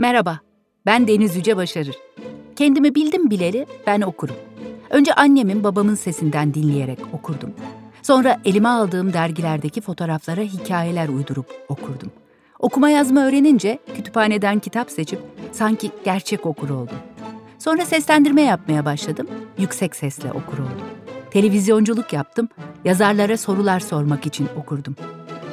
Merhaba, ben Deniz Yüce Başarır. Kendimi bildim bileli ben okurum. Önce annemin babamın sesinden dinleyerek okurdum. Sonra elime aldığım dergilerdeki fotoğraflara hikayeler uydurup okurdum. Okuma yazma öğrenince kütüphaneden kitap seçip sanki gerçek okur oldum. Sonra seslendirme yapmaya başladım, yüksek sesle okur oldum. Televizyonculuk yaptım, yazarlara sorular sormak için okurdum.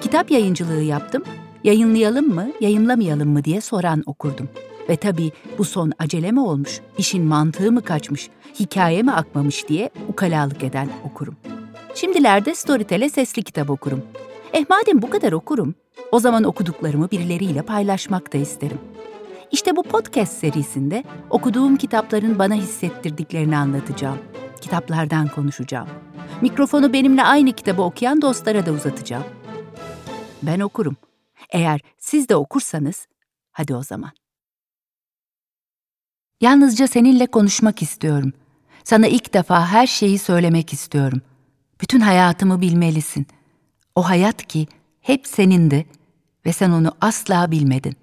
Kitap yayıncılığı yaptım, yayınlayalım mı, yayınlamayalım mı diye soran okurdum. Ve tabii bu son acele mi olmuş, işin mantığı mı kaçmış, hikaye mi akmamış diye ukalalık eden okurum. Şimdilerde Storytel'e sesli kitap okurum. Eh madem bu kadar okurum, o zaman okuduklarımı birileriyle paylaşmak da isterim. İşte bu podcast serisinde okuduğum kitapların bana hissettirdiklerini anlatacağım. Kitaplardan konuşacağım. Mikrofonu benimle aynı kitabı okuyan dostlara da uzatacağım. Ben okurum. Eğer siz de okursanız, hadi o zaman. Yalnızca seninle konuşmak istiyorum. Sana ilk defa her şeyi söylemek istiyorum. Bütün hayatımı bilmelisin. O hayat ki hep senindi ve sen onu asla bilmedin.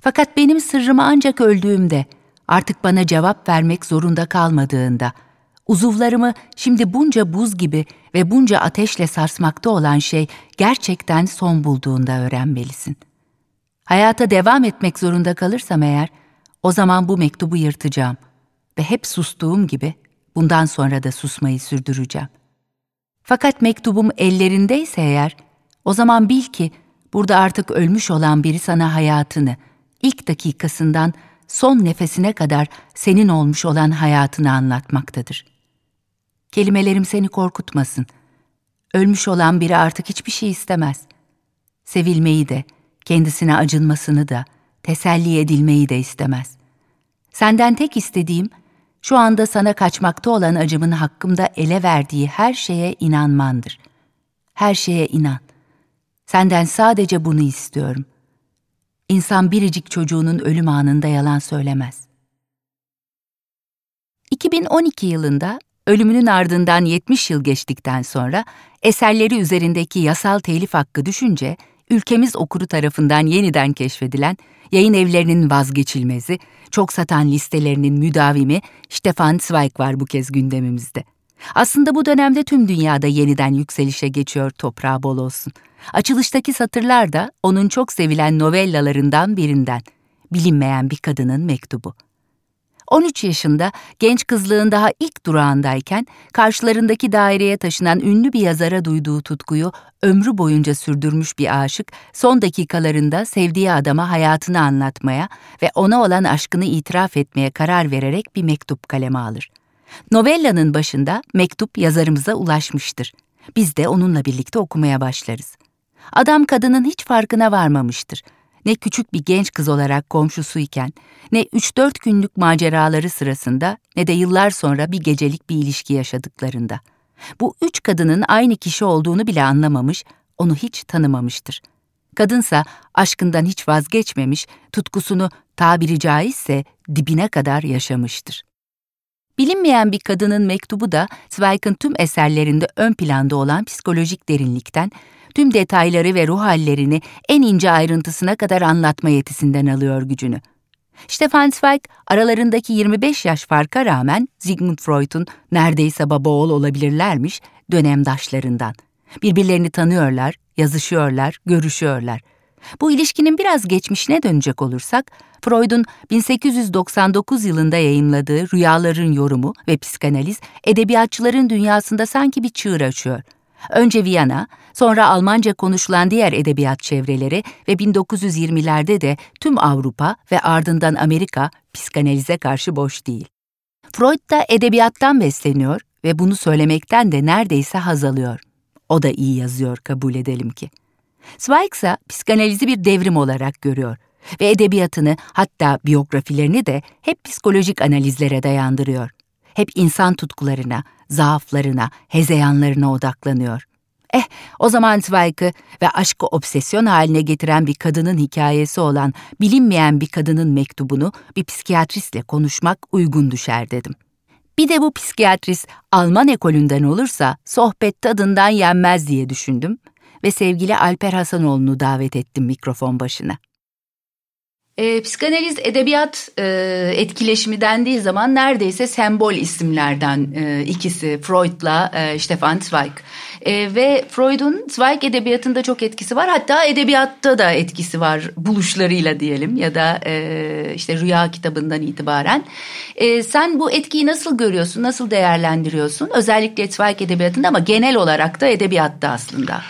Fakat benim sırrımı ancak öldüğümde, artık bana cevap vermek zorunda kalmadığında, uzuvlarımı şimdi bunca buz gibi ve bunca ateşle sarsmakta olan şey gerçekten son bulduğunda öğrenmelisin. Hayata devam etmek zorunda kalırsam eğer, o zaman bu mektubu yırtacağım ve hep sustuğum gibi bundan sonra da susmayı sürdüreceğim. Fakat mektubum ellerindeyse eğer, o zaman bil ki burada artık ölmüş olan biri sana hayatını, ilk dakikasından son nefesine kadar senin olmuş olan hayatını anlatmaktadır. Kelimelerim seni korkutmasın. Ölmüş olan biri artık hiçbir şey istemez. Sevilmeyi de, kendisine acınmasını da, teselli edilmeyi de istemez. Senden tek istediğim, şu anda sana kaçmakta olan acımın hakkımda ele verdiği her şeye inanmandır. Her şeye inan. Senden sadece bunu istiyorum. İnsan biricik çocuğunun ölüm anında yalan söylemez. 2012 yılında ölümünün ardından 70 yıl geçtikten sonra eserleri üzerindeki yasal telif hakkı düşünce ülkemiz okuru tarafından yeniden keşfedilen, yayın evlerinin vazgeçilmezi, çok satan listelerinin müdavimi Stefan Zweig var bu kez gündemimizde. Aslında bu dönemde tüm dünyada yeniden yükselişe geçiyor toprağı bol olsun. Açılıştaki satırlar da onun çok sevilen novellalarından birinden. Bilinmeyen bir kadının mektubu. 13 yaşında genç kızlığın daha ilk durağındayken karşılarındaki daireye taşınan ünlü bir yazara duyduğu tutkuyu ömrü boyunca sürdürmüş bir aşık son dakikalarında sevdiği adama hayatını anlatmaya ve ona olan aşkını itiraf etmeye karar vererek bir mektup kaleme alır. Novellanın başında mektup yazarımıza ulaşmıştır. Biz de onunla birlikte okumaya başlarız. Adam kadının hiç farkına varmamıştır ne küçük bir genç kız olarak komşusuyken, ne 3-4 günlük maceraları sırasında ne de yıllar sonra bir gecelik bir ilişki yaşadıklarında. Bu üç kadının aynı kişi olduğunu bile anlamamış, onu hiç tanımamıştır. Kadınsa aşkından hiç vazgeçmemiş, tutkusunu tabiri caizse dibine kadar yaşamıştır. Bilinmeyen bir kadının mektubu da Zweig'ın tüm eserlerinde ön planda olan psikolojik derinlikten tüm detayları ve ruh hallerini en ince ayrıntısına kadar anlatma yetisinden alıyor gücünü. Stefan Zweig aralarındaki 25 yaş farka rağmen Sigmund Freud'un neredeyse baba oğul olabilirlermiş dönemdaşlarından. Birbirlerini tanıyorlar, yazışıyorlar, görüşüyorlar. Bu ilişkinin biraz geçmişine dönecek olursak, Freud'un 1899 yılında yayımladığı Rüyaların Yorumu ve Psikanaliz, edebiyatçıların dünyasında sanki bir çığır açıyor. Önce Viyana, sonra Almanca konuşulan diğer edebiyat çevreleri ve 1920'lerde de tüm Avrupa ve ardından Amerika psikanalize karşı boş değil. Freud da edebiyattan besleniyor ve bunu söylemekten de neredeyse haz alıyor. O da iyi yazıyor kabul edelim ki. Zweig ise psikanalizi bir devrim olarak görüyor ve edebiyatını hatta biyografilerini de hep psikolojik analizlere dayandırıyor. Hep insan tutkularına, zaaflarına, hezeyanlarına odaklanıyor. Eh, o zaman Zweig'ı ve aşkı obsesyon haline getiren bir kadının hikayesi olan bilinmeyen bir kadının mektubunu bir psikiyatristle konuşmak uygun düşer dedim. Bir de bu psikiyatrist Alman ekolünden olursa sohbet tadından yenmez diye düşündüm ve sevgili Alper Hasanoğlu'nu davet ettim mikrofon başına. E, psikanaliz edebiyat e, etkileşimi dendiği zaman neredeyse sembol isimlerden e, ikisi Freud'la e, Stefan Zweig. E, ve Freud'un Zweig edebiyatında çok etkisi var. Hatta edebiyatta da etkisi var buluşlarıyla diyelim ya da e, işte Rüya kitabından itibaren. E, sen bu etkiyi nasıl görüyorsun, nasıl değerlendiriyorsun? Özellikle Zweig edebiyatında ama genel olarak da edebiyatta aslında.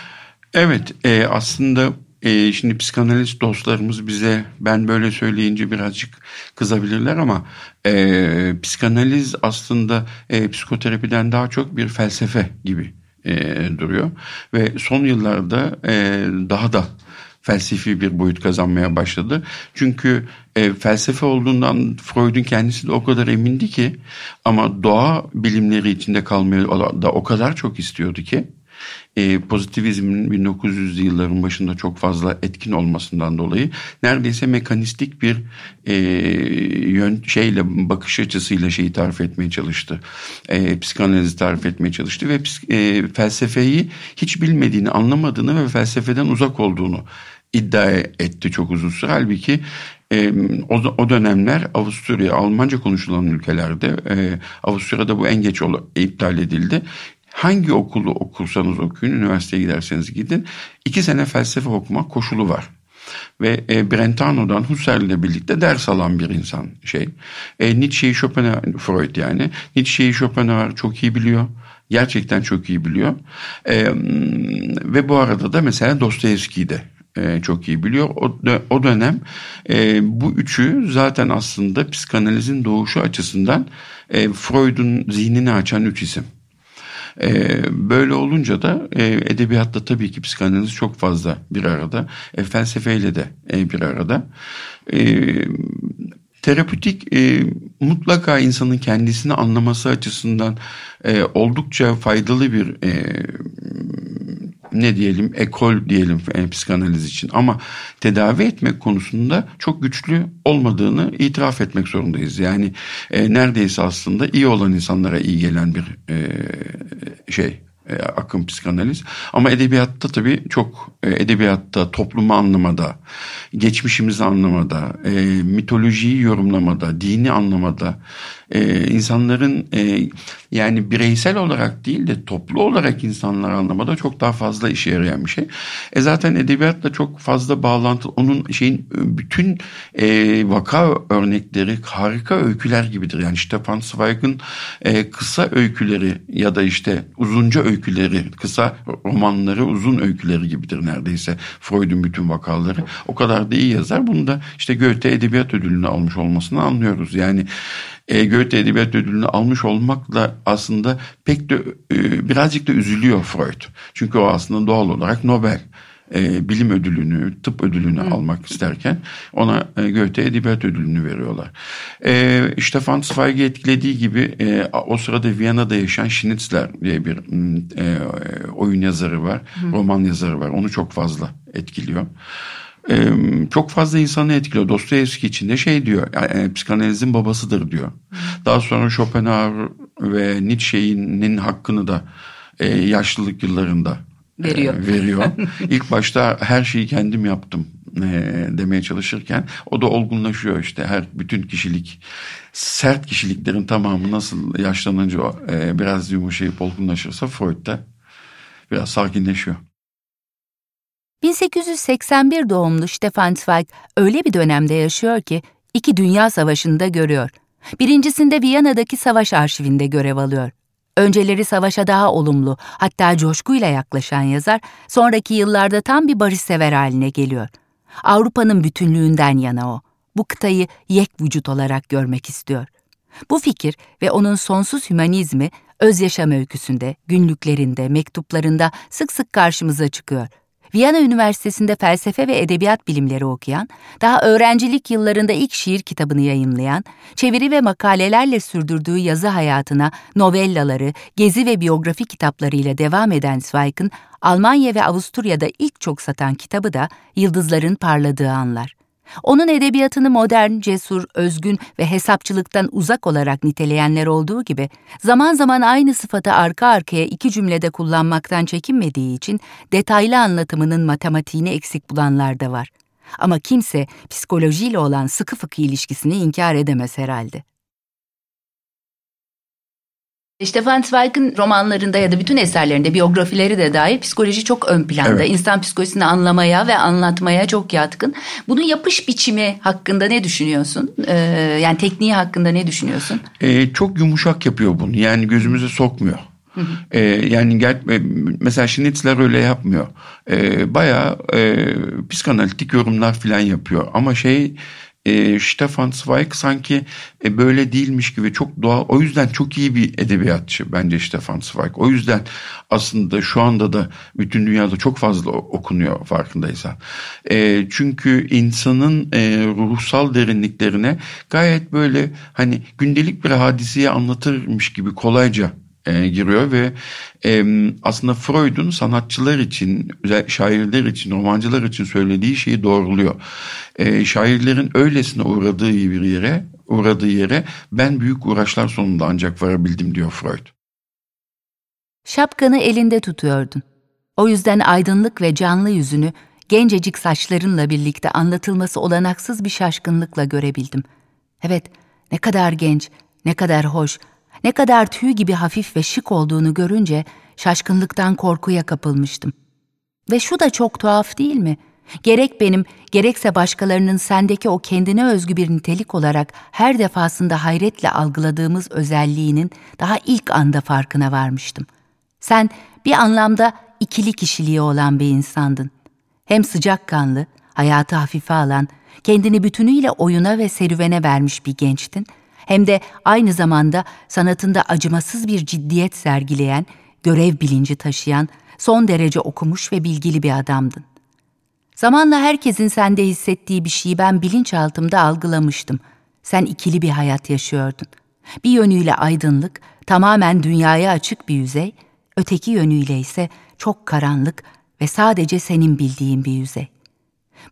Evet e, aslında e, şimdi psikanalist dostlarımız bize ben böyle söyleyince birazcık kızabilirler ama e, psikanaliz aslında e, psikoterapiden daha çok bir felsefe gibi e, duruyor ve son yıllarda e, daha da felsefi bir boyut kazanmaya başladı. Çünkü e, felsefe olduğundan Freud'un kendisi de o kadar emindi ki ama doğa bilimleri içinde kalmayı da o kadar çok istiyordu ki e, pozitivizmin 1900'lü yılların başında çok fazla etkin olmasından dolayı neredeyse mekanistik bir e, yön şeyle bakış açısıyla şeyi tarif etmeye çalıştı. E, psikanalizi tarif etmeye çalıştı ve e, felsefeyi hiç bilmediğini, anlamadığını ve felsefeden uzak olduğunu iddia etti çok uzun süre. Halbuki e, o, o dönemler Avusturya, Almanca konuşulan ülkelerde e, Avusturya'da bu en geç iptal edildi hangi okulu okursanız okuyun, üniversiteye giderseniz gidin, iki sene felsefe okumak koşulu var. Ve e, Brentano'dan Husserl'le birlikte ders alan bir insan şey. E, Nietzsche'yi Schopenhauer, Freud yani. Nietzsche'yi Schopenhauer çok iyi biliyor. Gerçekten çok iyi biliyor. E, ve bu arada da mesela Dostoyevski'yi de e, çok iyi biliyor. O, o dönem e, bu üçü zaten aslında psikanalizin doğuşu açısından e, Freud'un zihnini açan üç isim. E, böyle olunca da e, edebiyatta tabii ki psikanaliz çok fazla bir arada. E, felsefeyle de e, bir arada. E, terapötik e, mutlaka insanın kendisini anlaması açısından e, oldukça faydalı bir e, ne diyelim ekol diyelim psikanaliz için ama tedavi etmek konusunda çok güçlü olmadığını itiraf etmek zorundayız. Yani e, neredeyse aslında iyi olan insanlara iyi gelen bir e, şey e, akım psikanaliz. Ama edebiyatta tabii çok e, edebiyatta toplumu anlamada, geçmişimizi anlamada, e, mitolojiyi yorumlamada, dini anlamada, insanların yani bireysel olarak değil de toplu olarak insanlar anlamada çok daha fazla işe yarayan bir şey. E zaten edebiyatla çok fazla bağlantı onun şeyin bütün vaka örnekleri harika öyküler gibidir. Yani Stefan Zweig'ın kısa öyküleri ya da işte uzunca öyküleri, kısa romanları, uzun öyküleri gibidir neredeyse Freud'un bütün vakaları. O kadar da iyi yazar. Bunu da işte Goethe Edebiyat Ödülünü almış olmasını anlıyoruz. Yani e, Goethe Edebiyat Ödülünü almış olmakla aslında pek de e, birazcık da üzülüyor Freud. Çünkü o aslında doğal olarak Nobel e, bilim ödülünü, tıp ödülünü Hı. almak isterken ona e, Goethe Edebiyat Ödülünü veriyorlar. E, Stefan Zweig'i etkilediği gibi e, o sırada Viyana'da yaşayan Schnitzler diye bir e, oyun yazarı var, Hı. roman yazarı var. Onu çok fazla etkiliyor e, çok fazla insanı etkiliyor. Dostoyevski için de şey diyor, yani, psikanalizin babasıdır diyor. Daha sonra Schopenhauer ve Nietzsche'nin hakkını da e, yaşlılık yıllarında veriyor. E, veriyor. İlk başta her şeyi kendim yaptım e, demeye çalışırken o da olgunlaşıyor işte her bütün kişilik sert kişiliklerin tamamı nasıl yaşlanınca e, biraz yumuşayıp olgunlaşırsa Freud da biraz sakinleşiyor. 1881 doğumlu Stefan Zweig öyle bir dönemde yaşıyor ki iki dünya savaşını da görüyor. Birincisinde Viyana'daki savaş arşivinde görev alıyor. Önceleri savaşa daha olumlu, hatta coşkuyla yaklaşan yazar, sonraki yıllarda tam bir barışsever haline geliyor. Avrupa'nın bütünlüğünden yana o. Bu kıtayı yek vücut olarak görmek istiyor. Bu fikir ve onun sonsuz hümanizmi öz yaşam öyküsünde, günlüklerinde, mektuplarında sık sık karşımıza çıkıyor. Viyana Üniversitesi'nde felsefe ve edebiyat bilimleri okuyan, daha öğrencilik yıllarında ilk şiir kitabını yayımlayan, çeviri ve makalelerle sürdürdüğü yazı hayatına novellaları, gezi ve biyografi kitaplarıyla devam eden Zweig'ın Almanya ve Avusturya'da ilk çok satan kitabı da Yıldızların Parladığı Anlar. Onun edebiyatını modern, cesur, özgün ve hesapçılıktan uzak olarak niteleyenler olduğu gibi, zaman zaman aynı sıfatı arka arkaya iki cümlede kullanmaktan çekinmediği için detaylı anlatımının matematiğini eksik bulanlar da var. Ama kimse psikolojiyle olan sıkı fıkı ilişkisini inkar edemez herhalde. Stefan Zweig'in romanlarında ya da bütün eserlerinde, biyografileri de dahil psikoloji çok ön planda. Evet. İnsan psikolojisini anlamaya ve anlatmaya çok yatkın. Bunun yapış biçimi hakkında ne düşünüyorsun? Ee, yani tekniği hakkında ne düşünüyorsun? Ee, çok yumuşak yapıyor bunu. Yani gözümüze sokmuyor. Ee, yani gel, e, mesela Schnitzler öyle yapmıyor. Ee, bayağı e, psikanalitik yorumlar falan yapıyor. Ama şey e, Stefan Zweig sanki e, böyle değilmiş gibi çok doğal. O yüzden çok iyi bir edebiyatçı bence Stefan Zweig. O yüzden aslında şu anda da bütün dünyada çok fazla okunuyor farkındaysan. E, çünkü insanın e, ruhsal derinliklerine gayet böyle hani gündelik bir hadiseyi anlatırmış gibi kolayca e, giriyor ve e, aslında Freud'un sanatçılar için, şairler için, romancılar için söylediği şeyi doğruluyor. E, şairlerin öylesine uğradığı bir yere, uğradığı yere ben büyük uğraşlar sonunda ancak varabildim diyor Freud. Şapkanı elinde tutuyordun. O yüzden aydınlık ve canlı yüzünü gencecik saçlarınla birlikte anlatılması olanaksız bir şaşkınlıkla görebildim. Evet, ne kadar genç, ne kadar hoş, ne kadar tüy gibi hafif ve şık olduğunu görünce şaşkınlıktan korkuya kapılmıştım. Ve şu da çok tuhaf değil mi? Gerek benim, gerekse başkalarının sendeki o kendine özgü bir nitelik olarak her defasında hayretle algıladığımız özelliğinin daha ilk anda farkına varmıştım. Sen bir anlamda ikili kişiliği olan bir insandın. Hem sıcakkanlı, hayatı hafife alan, kendini bütünüyle oyuna ve serüvene vermiş bir gençtin hem de aynı zamanda sanatında acımasız bir ciddiyet sergileyen, görev bilinci taşıyan, son derece okumuş ve bilgili bir adamdın. Zamanla herkesin sende hissettiği bir şeyi ben bilinçaltımda algılamıştım. Sen ikili bir hayat yaşıyordun. Bir yönüyle aydınlık, tamamen dünyaya açık bir yüzey, öteki yönüyle ise çok karanlık ve sadece senin bildiğin bir yüzey.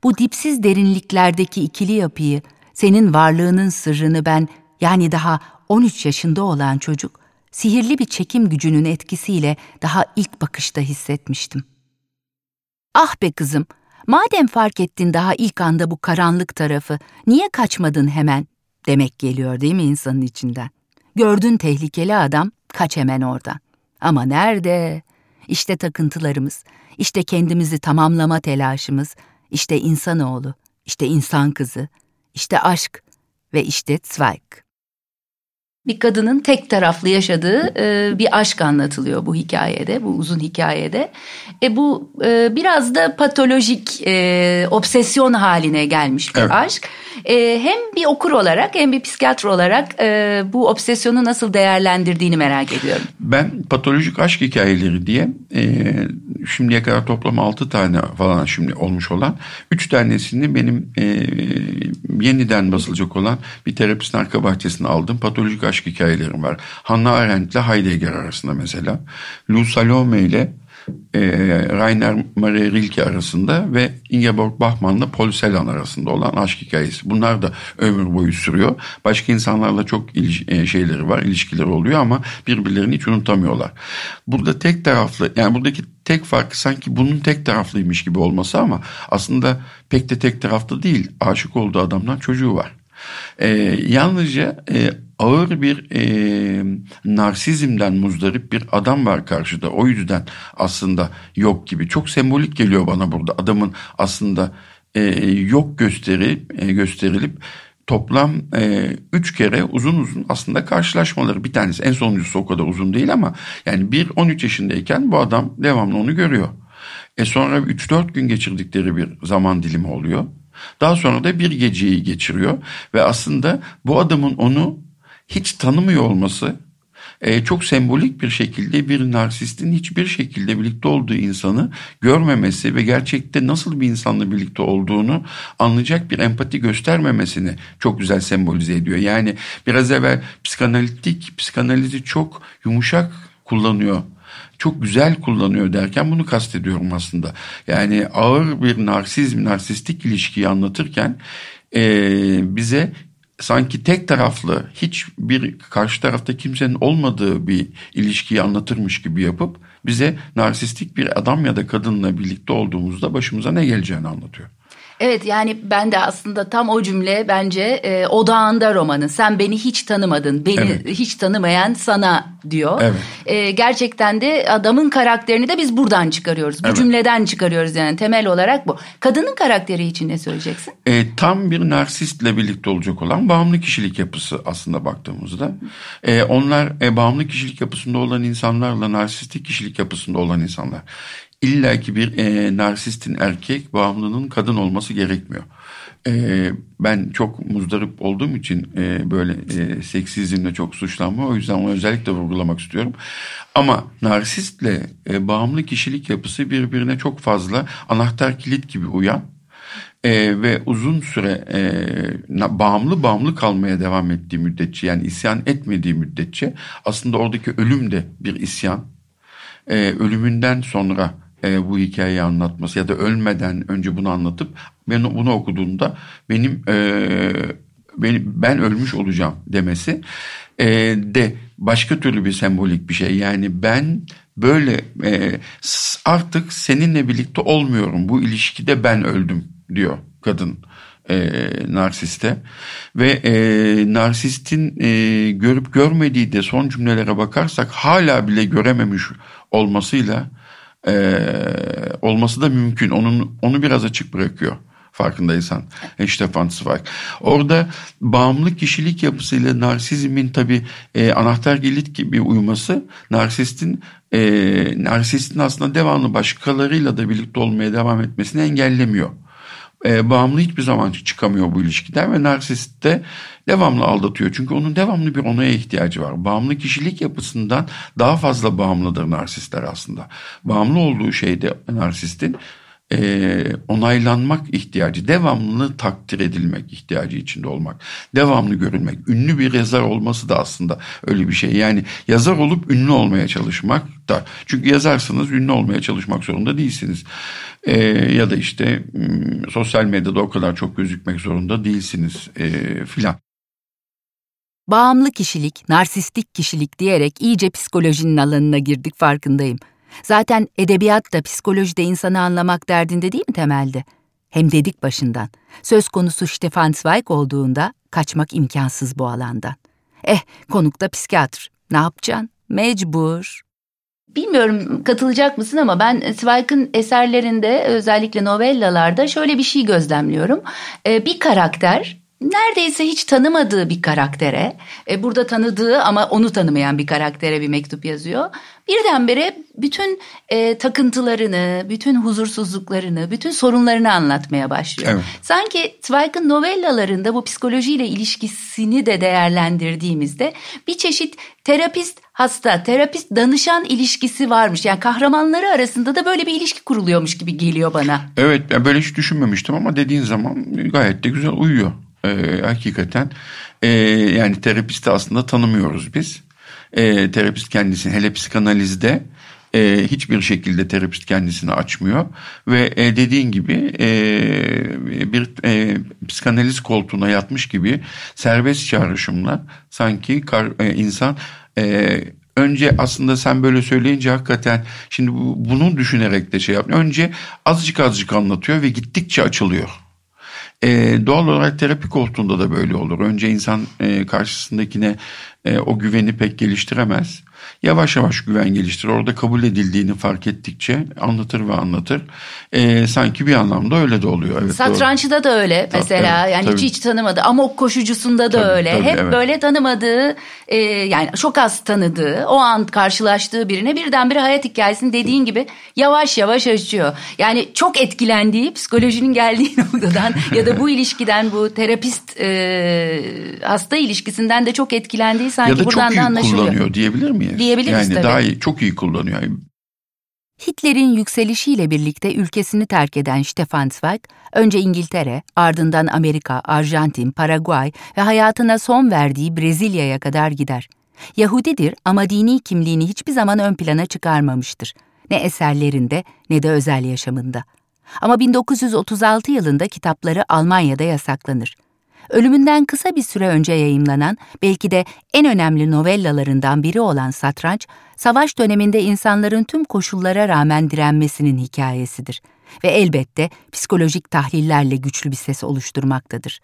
Bu dipsiz derinliklerdeki ikili yapıyı, senin varlığının sırrını ben yani daha 13 yaşında olan çocuk, sihirli bir çekim gücünün etkisiyle daha ilk bakışta hissetmiştim. Ah be kızım, madem fark ettin daha ilk anda bu karanlık tarafı, niye kaçmadın hemen? Demek geliyor değil mi insanın içinden? Gördün tehlikeli adam, kaç hemen oradan. Ama nerede? İşte takıntılarımız, işte kendimizi tamamlama telaşımız, işte insanoğlu, işte insan kızı, işte aşk ve işte Zweig bir kadının tek taraflı yaşadığı e, bir aşk anlatılıyor bu hikayede, bu uzun hikayede. E, bu e, biraz da patolojik, e, obsesyon haline gelmiş bir evet. aşk. E, hem bir okur olarak hem bir psikiyatr olarak e, bu obsesyonu nasıl değerlendirdiğini merak ediyorum. Ben patolojik aşk hikayeleri diye e, şimdiye kadar toplam altı tane falan şimdi olmuş olan üç tanesini benim e, yeniden basılacak olan bir terapistin arka bahçesine aldım. Patolojik aşk hikayelerim var. Hannah Arendt ile Heidegger arasında mesela. Lou Salome ile e, Rainer Maria Rilke arasında ve Ingeborg Bachmann'la Paul Celan arasında olan aşk hikayesi. Bunlar da ömür boyu sürüyor. Başka insanlarla çok iliş, e, şeyleri var, ilişkileri oluyor ama birbirlerini hiç unutamıyorlar. Burada tek taraflı, yani buradaki tek fark sanki bunun tek taraflıymış gibi olması ama aslında pek de tek taraflı değil. Aşık olduğu adamdan çocuğu var. E, yalnızca e, ağır bir e, narsizmden muzdarip bir adam var karşıda. O yüzden aslında yok gibi. Çok sembolik geliyor bana burada. Adamın aslında e, yok gösteri e, gösterilip toplam e, üç kere uzun uzun aslında karşılaşmaları. Bir tanesi en sonuncusu o kadar uzun değil ama yani bir 13 yaşındayken bu adam devamlı onu görüyor. E sonra 3-4 gün geçirdikleri bir zaman dilimi oluyor. Daha sonra da bir geceyi geçiriyor ve aslında bu adamın onu hiç tanımıyor olması e, çok sembolik bir şekilde bir narsistin hiçbir şekilde birlikte olduğu insanı görmemesi ve gerçekte nasıl bir insanla birlikte olduğunu anlayacak bir empati göstermemesini çok güzel sembolize ediyor. Yani biraz evvel psikanalitik, psikanalizi çok yumuşak kullanıyor çok güzel kullanıyor derken bunu kastediyorum aslında. Yani ağır bir narsizm, narsistik ilişkiyi anlatırken e, bize sanki tek taraflı hiç bir karşı tarafta kimsenin olmadığı bir ilişkiyi anlatırmış gibi yapıp bize narsistik bir adam ya da kadınla birlikte olduğumuzda başımıza ne geleceğini anlatıyor. Evet yani ben de aslında tam o cümle bence e, odağında romanın. Sen beni hiç tanımadın, beni evet. hiç tanımayan sana diyor. Evet. E, gerçekten de adamın karakterini de biz buradan çıkarıyoruz. Bu evet. cümleden çıkarıyoruz yani temel olarak bu. Kadının karakteri için ne söyleyeceksin? E, tam bir narsistle birlikte olacak olan bağımlı kişilik yapısı aslında baktığımızda. E, onlar e, bağımlı kişilik yapısında olan insanlarla narsistik kişilik yapısında olan insanlar. İlla ki bir e, narsistin erkek bağımlının kadın olması gerekmiyor. E, ben çok muzdarip olduğum için e, böyle e, seksizmle çok suçlanma o yüzden onu özellikle vurgulamak istiyorum. Ama narsistle e, bağımlı kişilik yapısı birbirine çok fazla anahtar kilit gibi uyan e, ve uzun süre e, bağımlı bağımlı kalmaya devam ettiği müddetçe yani isyan etmediği müddetçe aslında oradaki ölüm de bir isyan. E, ölümünden sonra e, bu hikayeyi anlatması ya da ölmeden önce bunu anlatıp ben bunu okuduğumda benim e, benim ben ölmüş olacağım demesi e, de başka türlü bir sembolik bir şey. Yani ben böyle e, artık seninle birlikte olmuyorum. Bu ilişkide ben öldüm diyor kadın e, narsiste ve e, narsistin e, görüp görmediği de son cümlelere bakarsak hala bile görememiş olmasıyla e, olması da mümkün. Onun onu biraz açık bırakıyor farkındaysan. Stefan Zweig. Orada bağımlı kişilik yapısıyla narsizmin tabi e, anahtar gelit gibi uyuması narsistin e, narsistin aslında devamlı başkalarıyla da birlikte olmaya devam etmesini engellemiyor e, bağımlı hiçbir zaman çıkamıyor bu ilişkiden ve narsist de devamlı aldatıyor. Çünkü onun devamlı bir onaya ihtiyacı var. Bağımlı kişilik yapısından daha fazla bağımlıdır narsistler aslında. Bağımlı olduğu şeyde narsistin e, onaylanmak ihtiyacı, devamlı takdir edilmek ihtiyacı içinde olmak, devamlı görülmek, ünlü bir yazar olması da aslında öyle bir şey. Yani yazar olup ünlü olmaya çalışmak da. Çünkü yazarsınız ünlü olmaya çalışmak zorunda değilsiniz. E, ya da işte hmm, sosyal medyada o kadar çok gözükmek zorunda değilsiniz e, filan. Bağımlı kişilik, narsistik kişilik diyerek iyice psikolojinin alanına girdik farkındayım. Zaten edebiyat da psikoloji insanı anlamak derdinde değil mi temelde? Hem dedik başından. Söz konusu Stefan Zweig olduğunda kaçmak imkansız bu alandan. Eh, konuk da psikiyatr. Ne yapacaksın? Mecbur. Bilmiyorum katılacak mısın ama ben Zweig'ın eserlerinde özellikle novellalarda şöyle bir şey gözlemliyorum. Ee, bir karakter neredeyse hiç tanımadığı bir karaktere, e, burada tanıdığı ama onu tanımayan bir karaktere bir mektup yazıyor. Birdenbire bütün e, takıntılarını, bütün huzursuzluklarını, bütün sorunlarını anlatmaya başlıyor. Evet. Sanki Zweig'ın novellalarında bu psikolojiyle ilişkisini de değerlendirdiğimizde bir çeşit terapist hasta, terapist danışan ilişkisi varmış. Yani kahramanları arasında da böyle bir ilişki kuruluyormuş gibi geliyor bana. Evet, ben böyle hiç düşünmemiştim ama dediğin zaman gayet de güzel uyuyor e, hakikaten e, yani terapisti aslında tanımıyoruz biz. E, terapist kendisini hele psikanalizde e, hiçbir şekilde terapist kendisini açmıyor ve e, dediğin gibi e, bir e, psikanaliz koltuğuna yatmış gibi serbest çağrışımla sanki kar, e, insan e, önce aslında sen böyle söyleyince hakikaten şimdi bu, bunu düşünerek de şey yapıyor. Önce azıcık azıcık anlatıyor ve gittikçe açılıyor. E, doğal olarak terapi koltuğunda da böyle olur. Önce insan e, karşısındakine e, o güveni pek geliştiremez. Yavaş yavaş güven geliştirir. Orada kabul edildiğini fark ettikçe anlatır ve anlatır. E, sanki bir anlamda öyle de oluyor. Evet, Satrançta da öyle mesela. Tabii, yani tabii. hiç hiç tanımadı. Amok koşucusunda da tabii, öyle. Tabii, Hep evet. böyle tanımadığı e, yani çok az tanıdığı o an karşılaştığı birine birdenbire hayat hikayesini dediğin gibi yavaş yavaş açıyor. Yani çok etkilendiği psikolojinin geldiği noktadan ya da bu ilişkiden bu terapist e, hasta ilişkisinden de çok etkilendiği sanki buradan da anlaşılıyor. Ya da çok iyi kullanıyor diyebilir miyiz? Diyebiliriz yani tabii. daha iyi, çok iyi kullanıyor. Hitler'in yükselişiyle birlikte ülkesini terk eden Stefan Zweig, önce İngiltere, ardından Amerika, Arjantin, Paraguay ve hayatına son verdiği Brezilya'ya kadar gider. Yahudidir ama dini kimliğini hiçbir zaman ön plana çıkarmamıştır. Ne eserlerinde ne de özel yaşamında. Ama 1936 yılında kitapları Almanya'da yasaklanır ölümünden kısa bir süre önce yayımlanan, belki de en önemli novellalarından biri olan Satranç, savaş döneminde insanların tüm koşullara rağmen direnmesinin hikayesidir. ve elbette psikolojik tahlillerle güçlü bir ses oluşturmaktadır.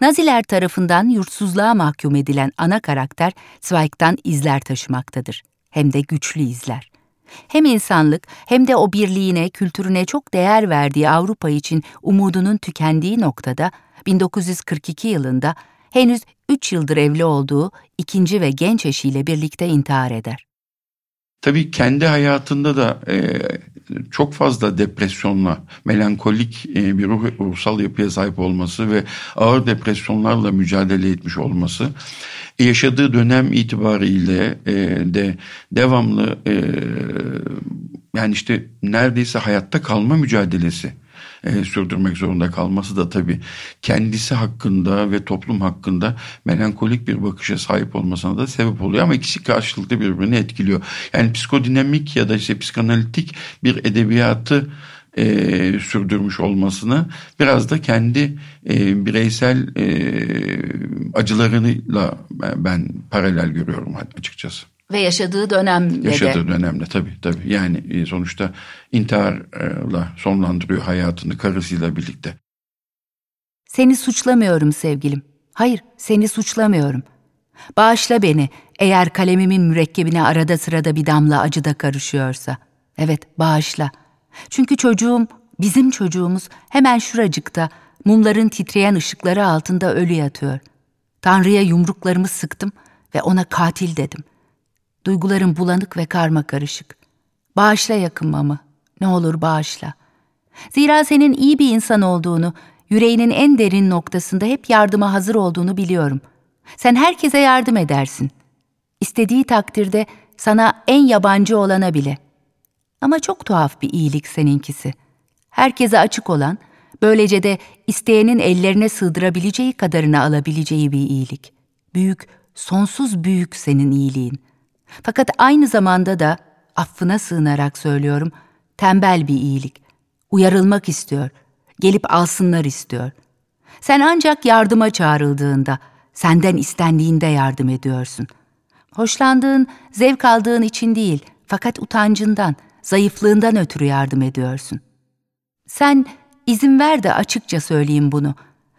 Naziler tarafından yurtsuzluğa mahkum edilen ana karakter Zweig'dan izler taşımaktadır. Hem de güçlü izler. Hem insanlık hem de o birliğine, kültürüne çok değer verdiği Avrupa için umudunun tükendiği noktada 1942 yılında henüz 3 yıldır evli olduğu ikinci ve genç eşiyle birlikte intihar eder. Tabii kendi hayatında da e, çok fazla depresyonla, melankolik e, bir ruh, ruhsal yapıya sahip olması ve ağır depresyonlarla mücadele etmiş olması yaşadığı dönem itibariyle e, de devamlı e, yani işte neredeyse hayatta kalma mücadelesi e, sürdürmek zorunda kalması da tabii kendisi hakkında ve toplum hakkında melankolik bir bakışa sahip olmasına da sebep oluyor ama ikisi karşılıklı birbirini etkiliyor. Yani psikodinamik ya da işte psikanalitik bir edebiyatı e, sürdürmüş olmasını biraz da kendi e, bireysel e, acılarıyla ben paralel görüyorum açıkçası. Ve yaşadığı dönemde Yaşadığı dönemde tabii tabii. Yani e, sonuçta intiharla sonlandırıyor hayatını karısıyla birlikte. Seni suçlamıyorum sevgilim. Hayır, seni suçlamıyorum. Bağışla beni eğer kalemimin mürekkebine arada sırada bir damla acı da karışıyorsa. Evet, bağışla. Çünkü çocuğum, bizim çocuğumuz hemen şuracıkta mumların titreyen ışıkları altında ölü yatıyor. Tanrı'ya yumruklarımı sıktım ve ona katil dedim. Duygularım bulanık ve karma karışık. Bağışla yakınmamı. Ne olur bağışla. Zira senin iyi bir insan olduğunu, yüreğinin en derin noktasında hep yardıma hazır olduğunu biliyorum. Sen herkese yardım edersin. İstediği takdirde sana en yabancı olana bile. Ama çok tuhaf bir iyilik seninkisi. Herkese açık olan, böylece de isteyenin ellerine sığdırabileceği kadarını alabileceği bir iyilik. Büyük, sonsuz büyük senin iyiliğin.'' Fakat aynı zamanda da affına sığınarak söylüyorum, tembel bir iyilik. Uyarılmak istiyor, gelip alsınlar istiyor. Sen ancak yardıma çağrıldığında, senden istendiğinde yardım ediyorsun. Hoşlandığın, zevk aldığın için değil, fakat utancından, zayıflığından ötürü yardım ediyorsun. Sen izin ver de açıkça söyleyeyim bunu.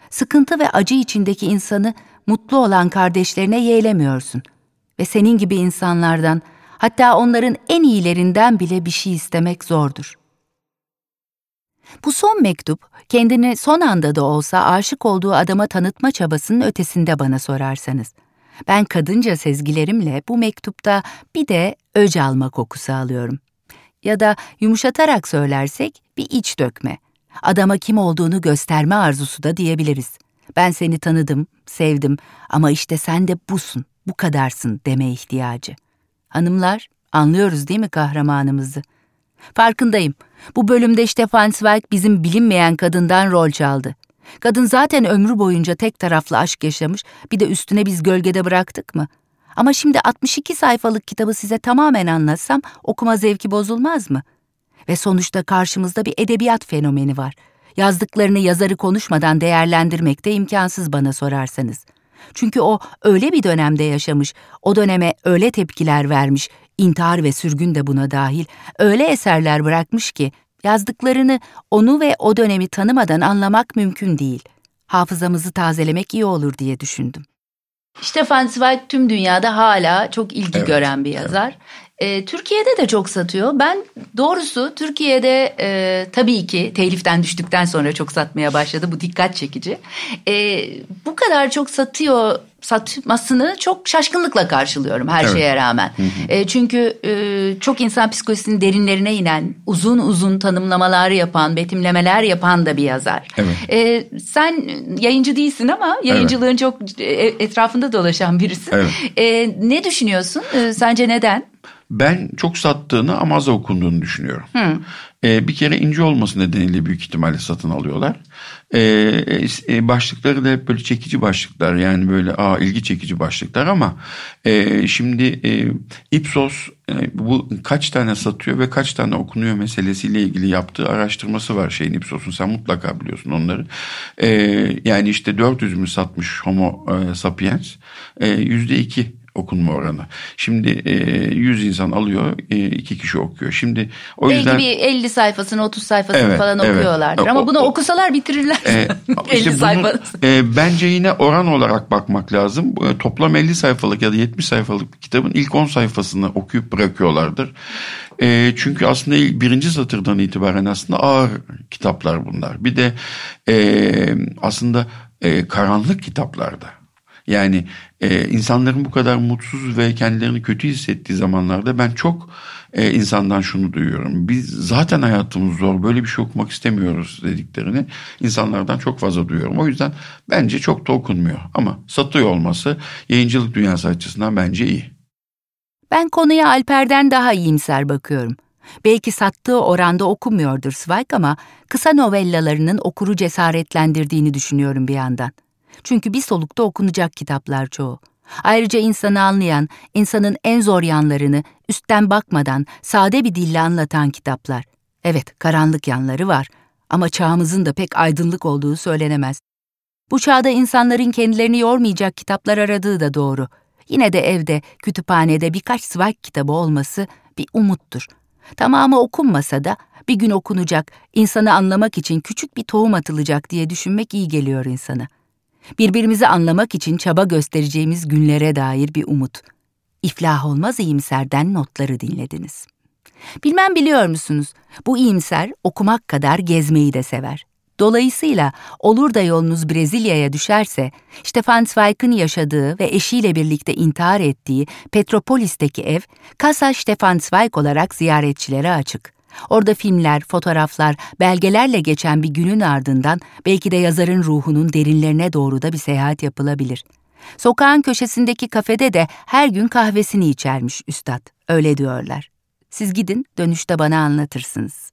Sıkıntı ve acı içindeki insanı mutlu olan kardeşlerine yeğlemiyorsun ve senin gibi insanlardan, hatta onların en iyilerinden bile bir şey istemek zordur. Bu son mektup, kendini son anda da olsa aşık olduğu adama tanıtma çabasının ötesinde bana sorarsanız. Ben kadınca sezgilerimle bu mektupta bir de öc alma kokusu alıyorum. Ya da yumuşatarak söylersek bir iç dökme. Adama kim olduğunu gösterme arzusu da diyebiliriz. Ben seni tanıdım, sevdim ama işte sen de busun bu kadarsın deme ihtiyacı. Hanımlar, anlıyoruz değil mi kahramanımızı? Farkındayım. Bu bölümde Stefan Zweig bizim bilinmeyen kadından rol çaldı. Kadın zaten ömrü boyunca tek taraflı aşk yaşamış, bir de üstüne biz gölgede bıraktık mı? Ama şimdi 62 sayfalık kitabı size tamamen anlatsam okuma zevki bozulmaz mı? Ve sonuçta karşımızda bir edebiyat fenomeni var. Yazdıklarını yazarı konuşmadan değerlendirmek de imkansız bana sorarsanız. Çünkü o öyle bir dönemde yaşamış, o döneme öyle tepkiler vermiş, intihar ve sürgün de buna dahil, öyle eserler bırakmış ki yazdıklarını onu ve o dönemi tanımadan anlamak mümkün değil. Hafızamızı tazelemek iyi olur diye düşündüm. Stefan Zweig tüm dünyada hala çok ilgi evet, gören bir yazar. Evet. E, Türkiye'de de çok satıyor. Ben doğrusu Türkiye'de e, tabii ki teliften düştükten sonra çok satmaya başladı. Bu dikkat çekici. E, bu kadar çok satıyor satmasını çok şaşkınlıkla karşılıyorum her evet. şeye rağmen. Hı hı. E, çünkü e, çok insan psikolojisinin derinlerine inen, uzun uzun tanımlamalar yapan, betimlemeler yapan da bir yazar. Evet. E, sen yayıncı değilsin ama yayıncılığın evet. çok e, etrafında dolaşan birisin. Evet. E, ne düşünüyorsun? E, sence neden? Ben çok sattığını ama az okunduğunu düşünüyorum. Hı. Ee, bir kere ince olması nedeniyle büyük ihtimalle satın alıyorlar. Ee, e, başlıkları da hep böyle çekici başlıklar yani böyle aa ilgi çekici başlıklar ama e, şimdi e, Ipsos e, bu kaç tane satıyor ve kaç tane okunuyor meselesiyle ilgili yaptığı araştırması var şeyin Ipsos'un sen mutlaka biliyorsun onları. E, yani işte 400 mü satmış Homo e, sapiens e, yüzde iki okunma oranı. Şimdi e, 100 insan alıyor, e, iki kişi okuyor. Şimdi o Belki yüzden bir 50 sayfasını 30 sayfasını Evet, falan evet. okuyorlardır. O- Ama bunu o- okusalar bitirirler. e, 50 işte sayfa. e, bence yine oran olarak bakmak lazım. E, toplam 50 sayfalık ya da 70 sayfalık bir kitabın ilk 10 sayfasını okuyup bırakıyorlardır. E, çünkü aslında birinci satırdan itibaren aslında ağır kitaplar bunlar. Bir de e, aslında e, karanlık kitaplarda. Yani e, insanların bu kadar mutsuz ve kendilerini kötü hissettiği zamanlarda ben çok e, insandan şunu duyuyorum. Biz zaten hayatımız zor böyle bir şey okumak istemiyoruz dediklerini insanlardan çok fazla duyuyorum. O yüzden bence çok da okunmuyor. Ama satıyor olması yayıncılık dünyası açısından bence iyi. Ben konuya Alper'den daha iyimser bakıyorum. Belki sattığı oranda okumuyordur Zweig ama kısa novellalarının okuru cesaretlendirdiğini düşünüyorum bir yandan. Çünkü bir solukta okunacak kitaplar çoğu. Ayrıca insanı anlayan, insanın en zor yanlarını üstten bakmadan sade bir dille anlatan kitaplar. Evet, karanlık yanları var ama çağımızın da pek aydınlık olduğu söylenemez. Bu çağda insanların kendilerini yormayacak kitaplar aradığı da doğru. Yine de evde, kütüphanede birkaç Zweig kitabı olması bir umuttur. Tamamı okunmasa da bir gün okunacak, insanı anlamak için küçük bir tohum atılacak diye düşünmek iyi geliyor insana. Birbirimizi anlamak için çaba göstereceğimiz günlere dair bir umut. İflah olmaz iyimserden notları dinlediniz. Bilmem biliyor musunuz, bu iyimser okumak kadar gezmeyi de sever. Dolayısıyla olur da yolunuz Brezilya'ya düşerse, Stefan Zweig'ın yaşadığı ve eşiyle birlikte intihar ettiği Petropolis'teki ev, Casa Stefan Zweig olarak ziyaretçilere açık. Orada filmler, fotoğraflar, belgelerle geçen bir günün ardından belki de yazarın ruhunun derinlerine doğru da bir seyahat yapılabilir. Sokağın köşesindeki kafede de her gün kahvesini içermiş üstad, öyle diyorlar. Siz gidin, dönüşte bana anlatırsınız.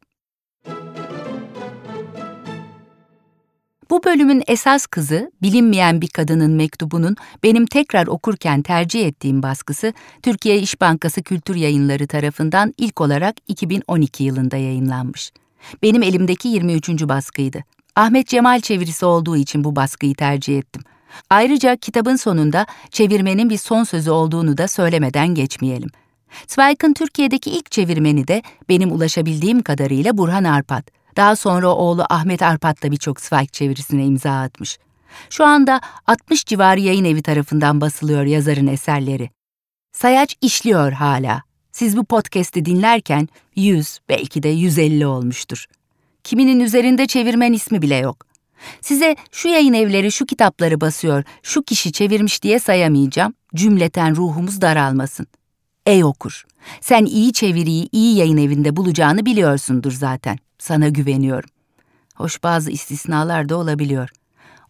Bu bölümün esas kızı, bilinmeyen bir kadının mektubunun benim tekrar okurken tercih ettiğim baskısı, Türkiye İş Bankası Kültür Yayınları tarafından ilk olarak 2012 yılında yayınlanmış. Benim elimdeki 23. baskıydı. Ahmet Cemal çevirisi olduğu için bu baskıyı tercih ettim. Ayrıca kitabın sonunda çevirmenin bir son sözü olduğunu da söylemeden geçmeyelim. Zweig'ın Türkiye'deki ilk çevirmeni de benim ulaşabildiğim kadarıyla Burhan Arpat. Daha sonra oğlu Ahmet Arpat da birçok Zweig çevirisine imza atmış. Şu anda 60 civarı yayın evi tarafından basılıyor yazarın eserleri. Sayaç işliyor hala. Siz bu podcast'i dinlerken 100 belki de 150 olmuştur. Kiminin üzerinde çevirmen ismi bile yok. Size şu yayın evleri şu kitapları basıyor, şu kişi çevirmiş diye sayamayacağım. Cümleten ruhumuz daralmasın. Ey okur, sen iyi çeviriyi iyi yayın evinde bulacağını biliyorsundur zaten. Sana güveniyorum. Hoş bazı istisnalar da olabiliyor.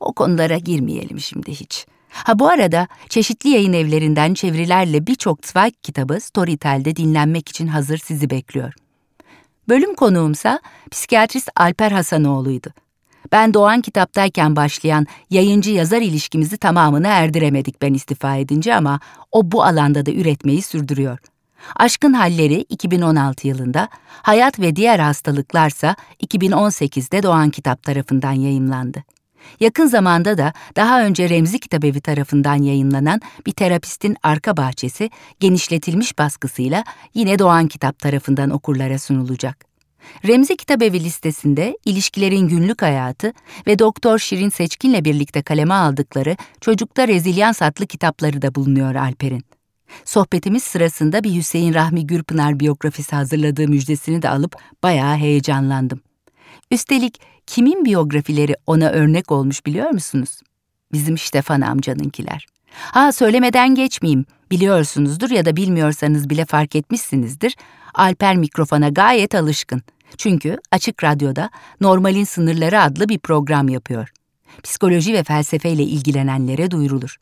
O konulara girmeyelim şimdi hiç. Ha bu arada çeşitli yayın evlerinden çevirilerle birçok Zweig kitabı Storytel'de dinlenmek için hazır sizi bekliyor. Bölüm konuğumsa psikiyatrist Alper Hasanoğlu'ydu. Ben Doğan kitaptayken başlayan yayıncı yazar ilişkimizi tamamını erdiremedik ben istifa edince ama o bu alanda da üretmeyi sürdürüyor. Aşkın Halleri 2016 yılında, Hayat ve Diğer Hastalıklarsa 2018'de Doğan Kitap tarafından yayımlandı. Yakın zamanda da daha önce Remzi Kitabevi tarafından yayınlanan bir terapistin arka bahçesi genişletilmiş baskısıyla yine Doğan Kitap tarafından okurlara sunulacak. Remzi Kitabevi listesinde ilişkilerin günlük hayatı ve Doktor Şirin Seçkin'le birlikte kaleme aldıkları Çocukta Rezilyans adlı kitapları da bulunuyor Alper'in. Sohbetimiz sırasında bir Hüseyin Rahmi Gürpınar biyografisi hazırladığı müjdesini de alıp bayağı heyecanlandım. Üstelik kimin biyografileri ona örnek olmuş biliyor musunuz? Bizim Stefan amcanınkiler. Ha söylemeden geçmeyeyim. Biliyorsunuzdur ya da bilmiyorsanız bile fark etmişsinizdir. Alper mikrofona gayet alışkın. Çünkü Açık Radyo'da Normalin Sınırları adlı bir program yapıyor. Psikoloji ve felsefeyle ilgilenenlere duyurulur.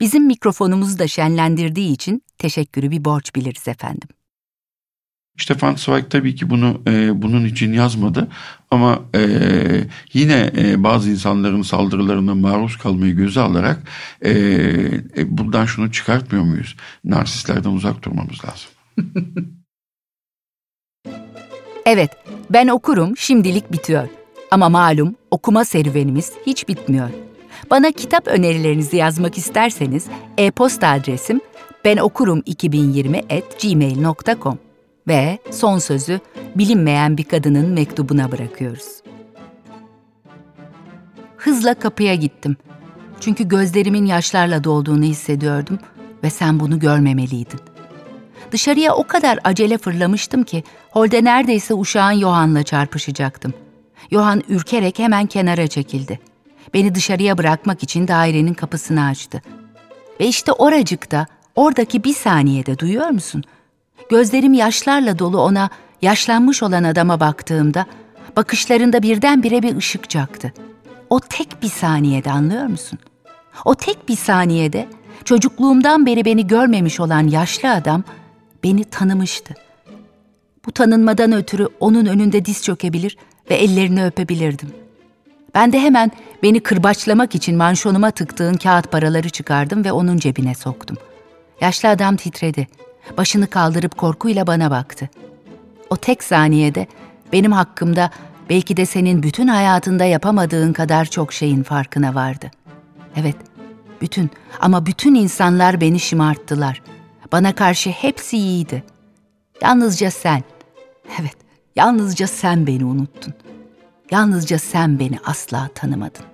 Bizim mikrofonumuzu da şenlendirdiği için teşekkürü bir borç biliriz efendim. Stefan Zweig tabii ki bunu e, bunun için yazmadı ama e, yine e, bazı insanların saldırılarına maruz kalmayı göze alarak e, e, buradan şunu çıkartmıyor muyuz? Narsistlerden uzak durmamız lazım. Evet, ben okurum şimdilik bitiyor. Ama malum okuma serüvenimiz hiç bitmiyor. Bana kitap önerilerinizi yazmak isterseniz e-posta adresim ben okurum 2020 at gmail.com ve son sözü bilinmeyen bir kadının mektubuna bırakıyoruz. Hızla kapıya gittim. Çünkü gözlerimin yaşlarla dolduğunu hissediyordum ve sen bunu görmemeliydin. Dışarıya o kadar acele fırlamıştım ki holde neredeyse uşağın Yohan'la çarpışacaktım. Yohan ürkerek hemen kenara çekildi. Beni dışarıya bırakmak için dairenin kapısını açtı. Ve işte oracıkta, oradaki bir saniyede duyuyor musun? Gözlerim yaşlarla dolu ona, yaşlanmış olan adama baktığımda, bakışlarında birdenbire bir ışık çaktı. O tek bir saniyede anlıyor musun? O tek bir saniyede çocukluğumdan beri beni görmemiş olan yaşlı adam beni tanımıştı. Bu tanınmadan ötürü onun önünde diz çökebilir ve ellerini öpebilirdim. Ben de hemen beni kırbaçlamak için manşonuma tıktığın kağıt paraları çıkardım ve onun cebine soktum. Yaşlı adam titredi. Başını kaldırıp korkuyla bana baktı. O tek saniyede benim hakkımda belki de senin bütün hayatında yapamadığın kadar çok şeyin farkına vardı. Evet, bütün ama bütün insanlar beni şımarttılar. Bana karşı hepsi iyiydi. Yalnızca sen. Evet, yalnızca sen beni unuttun. Yalnızca sen beni asla tanımadın.